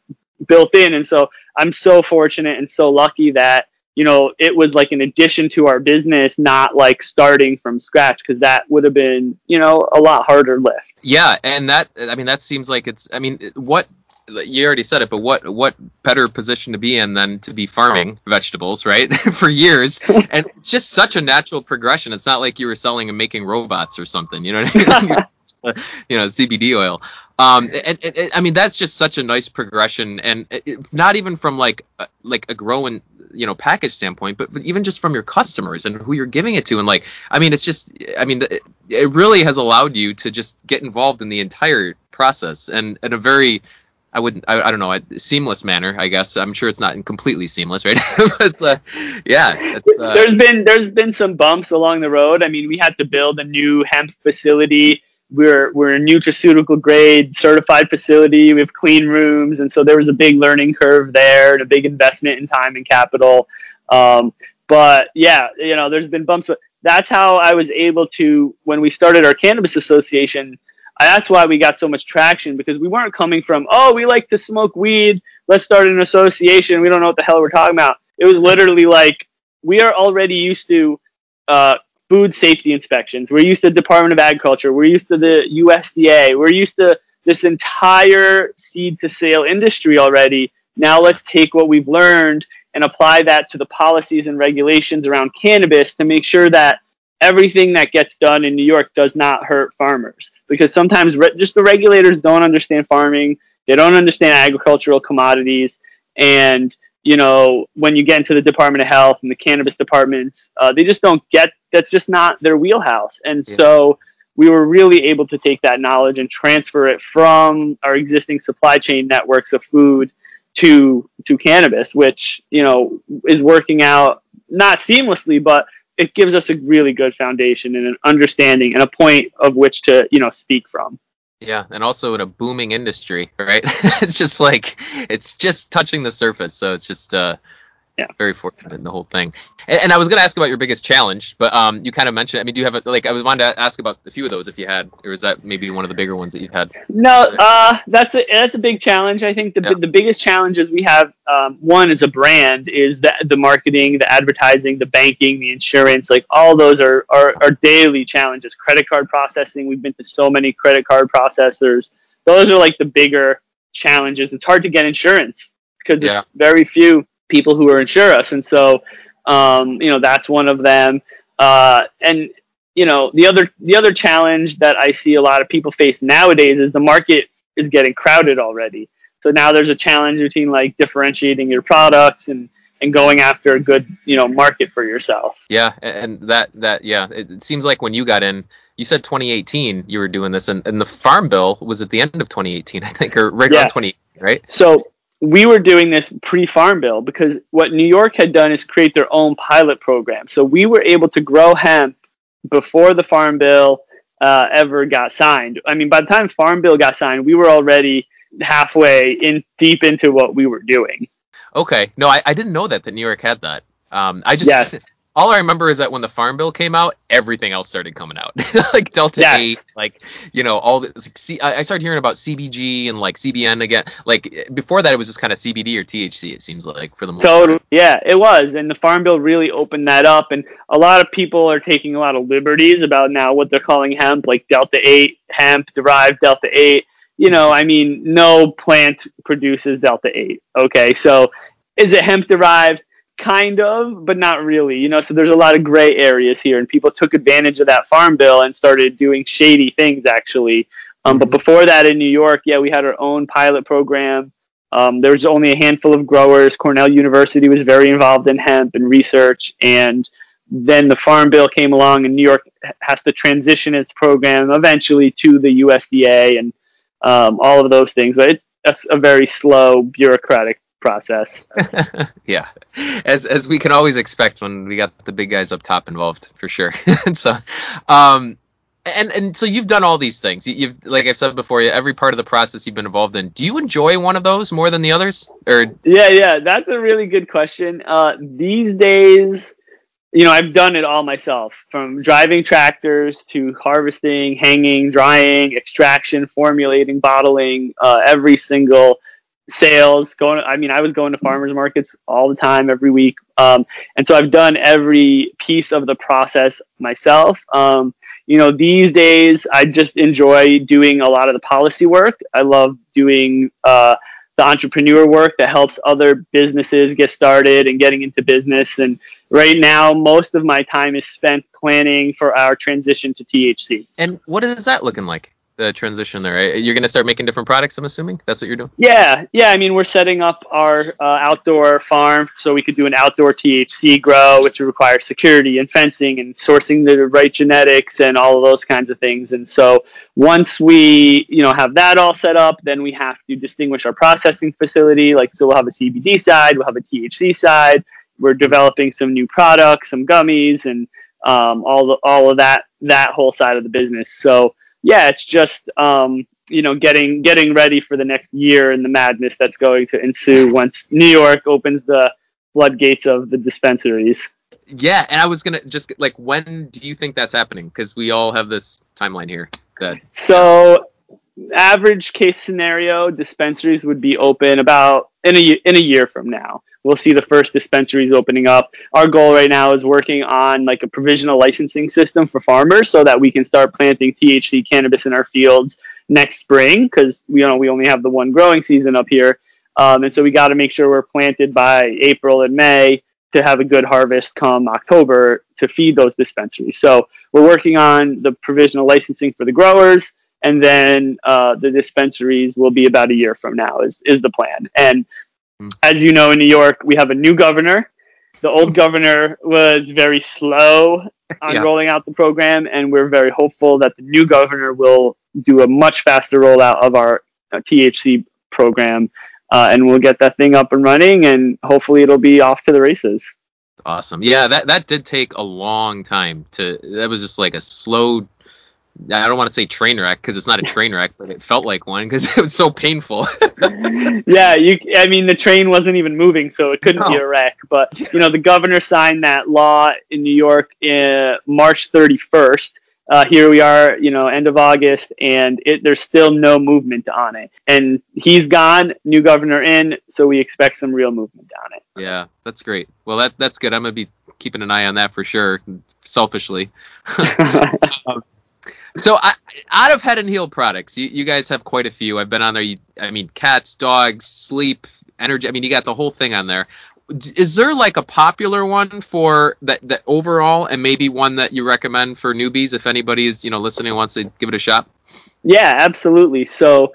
B: built in. And so I'm so fortunate and so lucky that you know it was like an addition to our business, not like starting from scratch, because that would have been you know a lot harder lift.
A: Yeah, and that I mean that seems like it's I mean what you already said it, but what what better position to be in than to be farming vegetables, right? For years, and it's just such a natural progression. It's not like you were selling and making robots or something, you know. I mean? you know, CBD oil. Um, and, and, and, I mean that's just such a nice progression, and it, not even from like a, like a growing you know package standpoint, but, but even just from your customers and who you're giving it to, and like I mean it's just I mean it, it really has allowed you to just get involved in the entire process and in a very I wouldn't, I, I don't know, a seamless manner, I guess. I'm sure it's not completely seamless, right? it's, uh, yeah. It's,
B: uh, there's been, there's been some bumps along the road. I mean, we had to build a new hemp facility. We're, we're a nutraceutical grade certified facility. We have clean rooms. And so there was a big learning curve there and a big investment in time and capital. Um, but yeah, you know, there's been bumps, but that's how I was able to, when we started our cannabis association, that's why we got so much traction because we weren't coming from, oh, we like to smoke weed. Let's start an association. We don't know what the hell we're talking about. It was literally like we are already used to uh, food safety inspections. We're used to the Department of Agriculture. We're used to the USDA. We're used to this entire seed to sale industry already. Now let's take what we've learned and apply that to the policies and regulations around cannabis to make sure that everything that gets done in New York does not hurt farmers because sometimes re- just the regulators don't understand farming, they don't understand agricultural commodities, and you know when you get into the Department of Health and the cannabis departments, uh, they just don't get. That's just not their wheelhouse, and yeah. so we were really able to take that knowledge and transfer it from our existing supply chain networks of food to to cannabis, which you know is working out not seamlessly, but it gives us a really good foundation and an understanding and a point of which to you know speak from
A: yeah and also in a booming industry right? It's just like it's just touching the surface so it's just uh yeah. very fortunate in the whole thing. And, and I was going to ask about your biggest challenge, but um, you kind of mentioned. I mean, do you have a, like? I was wanted to ask about a few of those if you had, or is that maybe one of the bigger ones that you've had?
B: No, uh, that's a that's a big challenge. I think the yeah. the biggest challenges we have, um, one is a brand, is the the marketing, the advertising, the banking, the insurance. Like all those are are, are daily challenges. Credit card processing. We've been to so many credit card processors. Those are like the bigger challenges. It's hard to get insurance because there's yeah. very few people who are insure us, and so um, you know that's one of them. Uh, and you know the other the other challenge that I see a lot of people face nowadays is the market is getting crowded already. So now there's a challenge between like differentiating your products and and going after a good you know market for yourself.
A: Yeah, and that that yeah, it seems like when you got in, you said 2018 you were doing this, and, and the farm bill was at the end of 2018, I think, or right yeah. around 20, right?
B: So we were doing this pre-farm bill because what New York had done is create their own pilot program. So we were able to grow hemp before the farm bill uh, ever got signed. I mean, by the time farm bill got signed, we were already halfway in deep into what we were doing.
A: Okay, no, I, I didn't know that that New York had that. Um, I just yes all I remember is that when the Farm Bill came out, everything else started coming out, like Delta yes. Eight, like you know all the. Like, C- I started hearing about CBG and like CBN again. Like before that, it was just kind of CBD or THC. It seems like for the most
B: totally, part. yeah, it was, and the Farm Bill really opened that up, and a lot of people are taking a lot of liberties about now what they're calling hemp, like Delta Eight hemp derived Delta Eight. You know, I mean, no plant produces Delta Eight. Okay, so is it hemp derived? Kind of, but not really. You know, so there's a lot of gray areas here, and people took advantage of that farm bill and started doing shady things. Actually, um, mm-hmm. but before that, in New York, yeah, we had our own pilot program. Um, there was only a handful of growers. Cornell University was very involved in hemp and research, and then the farm bill came along, and New York has to transition its program eventually to the USDA and um, all of those things. But it's that's a very slow bureaucratic process.
A: yeah, as as we can always expect when we got the big guys up top involved, for sure. so, um, and and so you've done all these things. You've like I've said before, every part of the process you've been involved in. Do you enjoy one of those more than the others? Or
B: yeah, yeah, that's a really good question. Uh, these days, you know, I've done it all myself from driving tractors to harvesting, hanging, drying, extraction, formulating, bottling, uh, every single sales going i mean i was going to farmers markets all the time every week. Um, and so i've done every piece of the process myself. Um, you know these days i just enjoy doing a lot of the policy work. I love doing uh, the entrepreneur work that helps other businesses get started and getting into business. And right now most of my time is spent planning for our transition to thc
A: and what is that looking like the transition there? You're going to start making different products, I'm assuming. That's what you're doing.
B: Yeah, yeah. I mean, we're setting up our uh, outdoor farm so we could do an outdoor THC grow, which requires security and fencing and sourcing the right genetics and all of those kinds of things. And so once we, you know, have that all set up, then we have to distinguish our processing facility. Like, so we'll have a CBD side, we'll have a THC side. We're developing some new products, some gummies, and um, all the, all of that that whole side of the business. So yeah, it's just um, you know getting getting ready for the next year and the madness that's going to ensue once New York opens the floodgates of the dispensaries.
A: Yeah, and I was gonna just like, when do you think that's happening? Because we all have this timeline here. That
B: so average case scenario, dispensaries would be open about in a in a year from now we'll see the first dispensaries opening up. Our goal right now is working on like a provisional licensing system for farmers so that we can start planting THC cannabis in our fields next spring because you know we only have the one growing season up here, um, and so we got to make sure we're planted by April and May to have a good harvest come October to feed those dispensaries. So we're working on the provisional licensing for the growers, and then uh, the dispensaries will be about a year from now is is the plan. And as you know, in New York, we have a new governor. The old governor was very slow on yeah. rolling out the program, and we're very hopeful that the new governor will do a much faster rollout of our uh, THC program, uh, and we'll get that thing up and running, and hopefully it'll be off to the races.
A: Awesome. Yeah, that that did take a long time to. That was just like a slow I don't want to say train wreck because it's not a train wreck, but it felt like one because it was so painful.
B: yeah, you. I mean, the train wasn't even moving, so it couldn't no. be a wreck. But you know, the governor signed that law in New York in March 31st. Uh, here we are, you know, end of August, and it, there's still no movement on it. And he's gone, new governor in, so we expect some real movement on it.
A: Yeah, that's great. Well, that that's good. I'm gonna be keeping an eye on that for sure, selfishly. so I, out of Head and Heal products, you, you guys have quite a few. I've been on there. You, I mean, cats, dogs, sleep, energy. I mean, you got the whole thing on there. Is there like a popular one for that that overall, and maybe one that you recommend for newbies if anybody is you know listening wants to give it a shot?
B: Yeah, absolutely. So,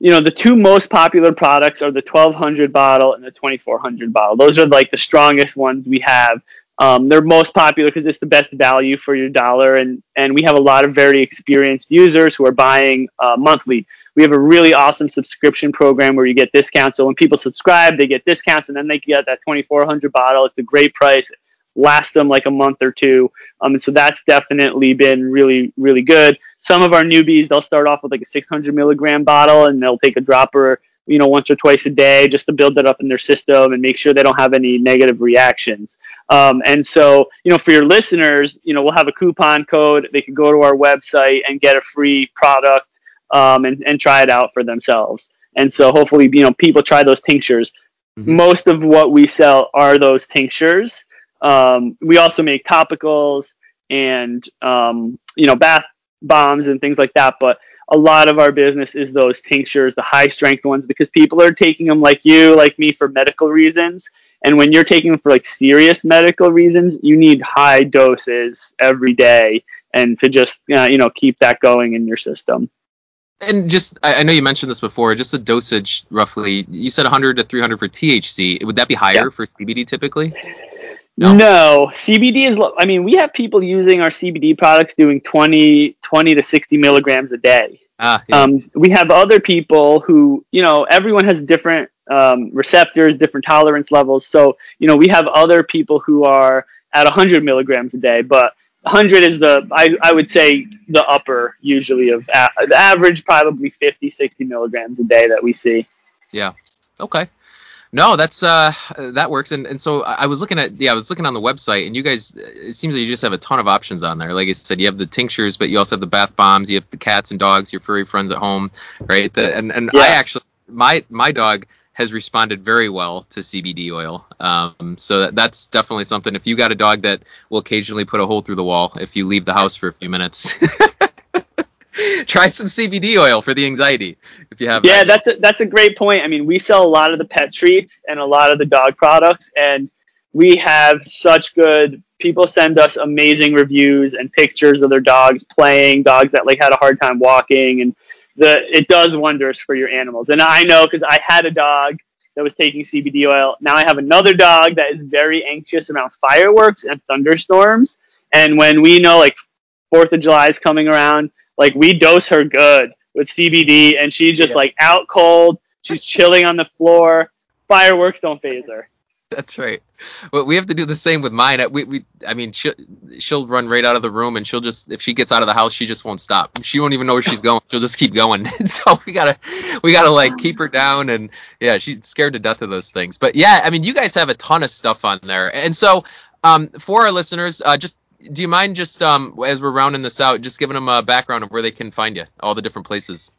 B: you know, the two most popular products are the 1200 bottle and the 2400 bottle. Those are like the strongest ones we have. Um, they're most popular because it's the best value for your dollar, and and we have a lot of very experienced users who are buying uh, monthly. We have a really awesome subscription program where you get discounts. So when people subscribe, they get discounts, and then they get that 2400 bottle. It's a great price, lasts them like a month or two, um, and so that's definitely been really really good. Some of our newbies they'll start off with like a 600 milligram bottle, and they'll take a dropper you know once or twice a day just to build that up in their system and make sure they don't have any negative reactions um, and so you know for your listeners you know we'll have a coupon code they can go to our website and get a free product um, and, and try it out for themselves and so hopefully you know people try those tinctures mm-hmm. most of what we sell are those tinctures um, we also make topicals and um, you know bath bombs and things like that but a lot of our business is those tinctures, the high strength ones, because people are taking them like you, like me, for medical reasons. And when you're taking them for like serious medical reasons, you need high doses every day, and to just uh, you know keep that going in your system.
A: And just, I, know you mentioned this before. Just the dosage, roughly, you said 100 to 300 for THC. Would that be higher yeah. for CBD typically?
B: No. no. CBD is. I mean, we have people using our CBD products doing 20, 20 to sixty milligrams a day. Ah, yeah. um, we have other people who, you know, everyone has different um, receptors, different tolerance levels. So, you know, we have other people who are at 100 milligrams a day, but 100 is the, I, I would say, the upper usually of a- the average, probably 50, 60 milligrams a day that we see.
A: Yeah. Okay. No, that's uh that works. And and so I was looking at yeah, I was looking on the website and you guys it seems like you just have a ton of options on there. Like I said, you have the tinctures, but you also have the bath bombs, you have the cats and dogs, your furry friends at home, right? The, and and yeah. I actually my my dog has responded very well to CBD oil. Um, so that, that's definitely something. If you got a dog that will occasionally put a hole through the wall if you leave the house for a few minutes, try some CBD oil for the anxiety if you have.
B: Yeah, that's a, that's a great point. I mean, we sell a lot of the pet treats and a lot of the dog products, and we have such good people send us amazing reviews and pictures of their dogs playing, dogs that like had a hard time walking, and the it does wonders for your animals. And I know because I had a dog that was taking CBD oil. Now I have another dog that is very anxious around fireworks and thunderstorms. And when we know like Fourth of July is coming around, like we dose her good with CBD, and she's just yeah. like out cold. She's chilling on the floor. Fireworks don't phase her.
A: That's right. Well, we have to do the same with mine. We, we I mean, she'll, she'll run right out of the room, and she'll just, if she gets out of the house, she just won't stop. She won't even know where she's going. She'll just keep going. so we gotta, we gotta like keep her down, and yeah, she's scared to death of those things. But yeah, I mean, you guys have a ton of stuff on there, and so um, for our listeners, uh, just do you mind just um, as we're rounding this out, just giving them a background of where they can find you, all the different places.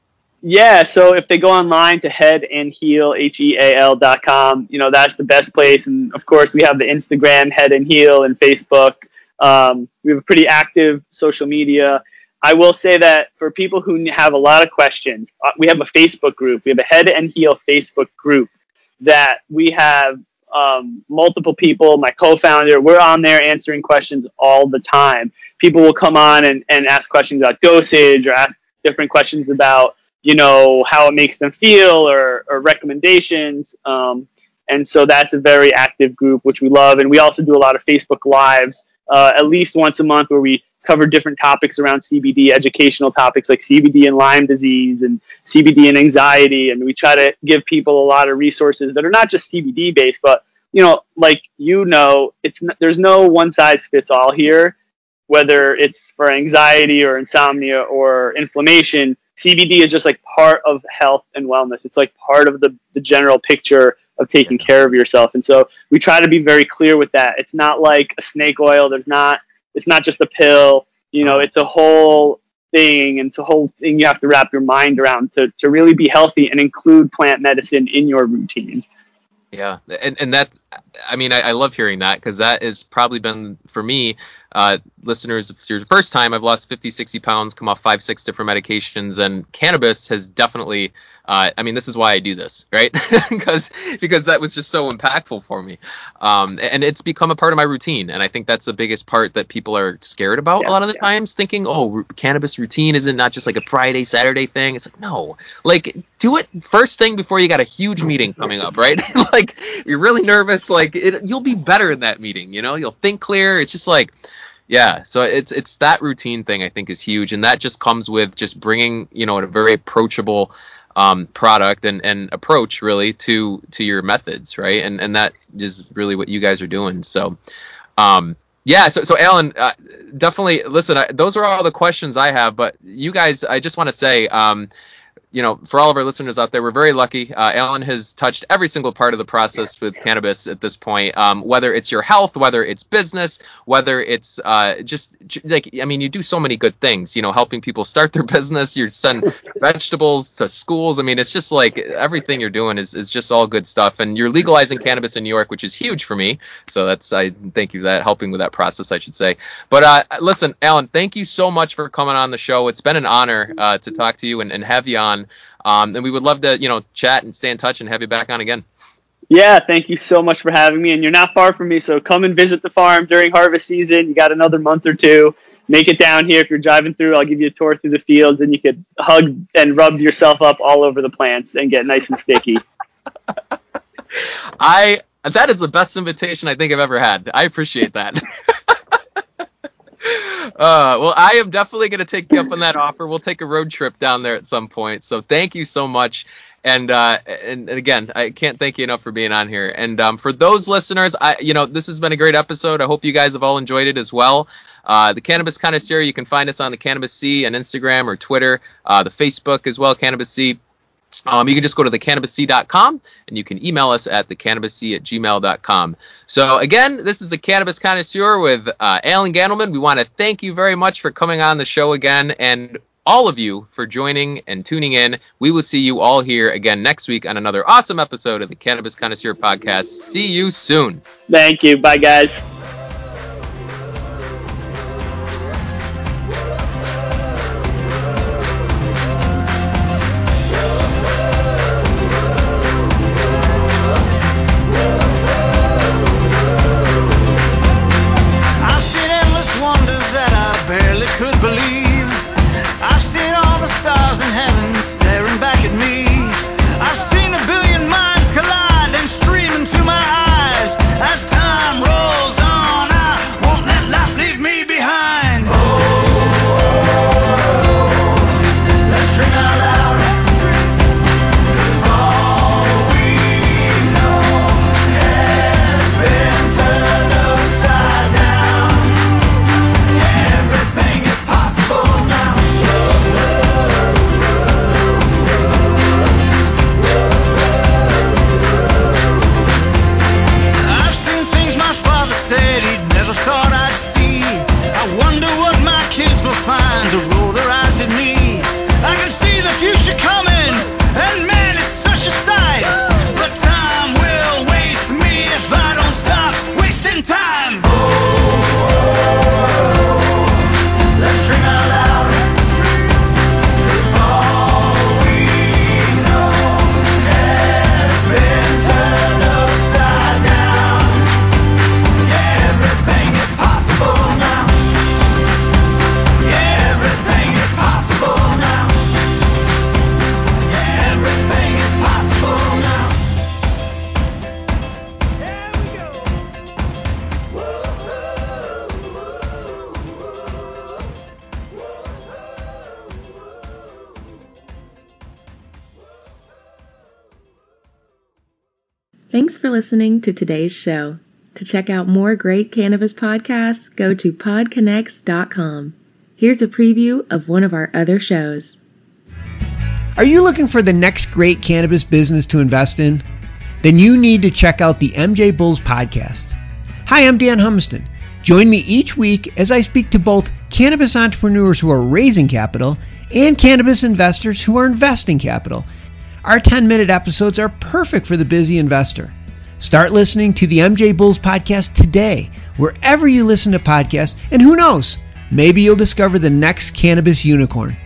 B: Yeah, so if they go online to head and heal, H E A L dot com, you know, that's the best place. And of course, we have the Instagram, head and heal, and Facebook. Um, we have a pretty active social media. I will say that for people who have a lot of questions, uh, we have a Facebook group. We have a head and heal Facebook group that we have um, multiple people, my co founder, we're on there answering questions all the time. People will come on and, and ask questions about dosage or ask different questions about you know how it makes them feel or, or recommendations. Um, and so that's a very active group which we love. And we also do a lot of facebook lives uh, at least once a month where we cover different topics around cbd educational topics like cbd and lyme disease and cbd and anxiety. And we try to give people a lot of resources that are not just cbd based but you know like you know it's there's no one size fits all here whether it's for anxiety or insomnia or inflammation CBD is just like part of health and wellness. It's like part of the, the general picture of taking care of yourself. And so we try to be very clear with that. It's not like a snake oil. There's not, it's not just a pill, you know, it's a whole thing. And it's a whole thing you have to wrap your mind around to, to really be healthy and include plant medicine in your routine.
A: Yeah. And, and that, I mean, I, I love hearing that because that has probably been for me uh, listeners, if it's your first time, I've lost 50, 60 pounds, come off five, six different medications, and cannabis has definitely. Uh, I mean, this is why I do this, right? because because that was just so impactful for me, um, and it's become a part of my routine. And I think that's the biggest part that people are scared about yeah, a lot of the yeah. times, thinking, oh, cannabis routine isn't not just like a Friday, Saturday thing. It's like no, like do it first thing before you got a huge meeting coming up, right? like you're really nervous, like it, you'll be better in that meeting. You know, you'll think clear. It's just like yeah, so it's it's that routine thing I think is huge, and that just comes with just bringing you know a very approachable um, product and, and approach really to to your methods, right? And and that is really what you guys are doing. So, um, yeah. So so Allan, uh, definitely listen. I, those are all the questions I have, but you guys, I just want to say. Um, you know, for all of our listeners out there, we're very lucky. Uh, Allan has touched every single part of the process with cannabis at this point. Um, whether it's your health, whether it's business, whether it's uh, just like I mean, you do so many good things. You know, helping people start their business. You send vegetables to schools. I mean, it's just like everything you're doing is, is just all good stuff. And you're legalizing cannabis in New York, which is huge for me. So that's I thank you for that helping with that process, I should say. But uh, listen, Allan, thank you so much for coming on the show. It's been an honor uh, to talk to you and, and have you on. Um, and we would love to, you know, chat and stay in touch and have you back on again.
B: Yeah, thank you so much for having me. And you're not far from me, so come and visit the farm during harvest season. You got another month or two. Make it down here if you're driving through. I'll give you a tour through the fields, and you could hug and rub yourself up all over the plants and get nice and sticky.
A: I that is the best invitation I think I've ever had. I appreciate that. Uh, well, I am definitely going to take you up on that offer. We'll take a road trip down there at some point. So thank you so much. And uh, and again, I can't thank you enough for being on here. And um, for those listeners, I you know this has been a great episode. I hope you guys have all enjoyed it as well. Uh, the Cannabis Connoisseur, you can find us on the Cannabis C on Instagram or Twitter, uh, the Facebook as well, Cannabis C. um, you can just go to thecannabisc.com and you can email us at thecannabisc at gmail.com. So, again, this is the Cannabis Connoisseur with uh, Allan Gandelman. We want to thank you very much for coming on the show again and all of you for joining and tuning in. We will see you all here again next week on another awesome episode of the Cannabis Connoisseur podcast. See you soon.
C: Thank you. Bye, guys.
D: Listening to today's show. To check out more great cannabis podcasts, go to podconnects.com. Here's a preview of one of our other shows.
E: Are you looking for the next great cannabis business to invest in? Then you need to check out the MJ Bulls podcast. Hi, I'm Dan Humiston. Join me each week as I speak to both cannabis entrepreneurs who are raising capital and cannabis investors who are investing capital our 10 minute episodes are perfect for the busy investor. Start listening to the MJ Bulls podcast today, wherever you listen to podcasts, and who knows, maybe you'll discover the next cannabis unicorn.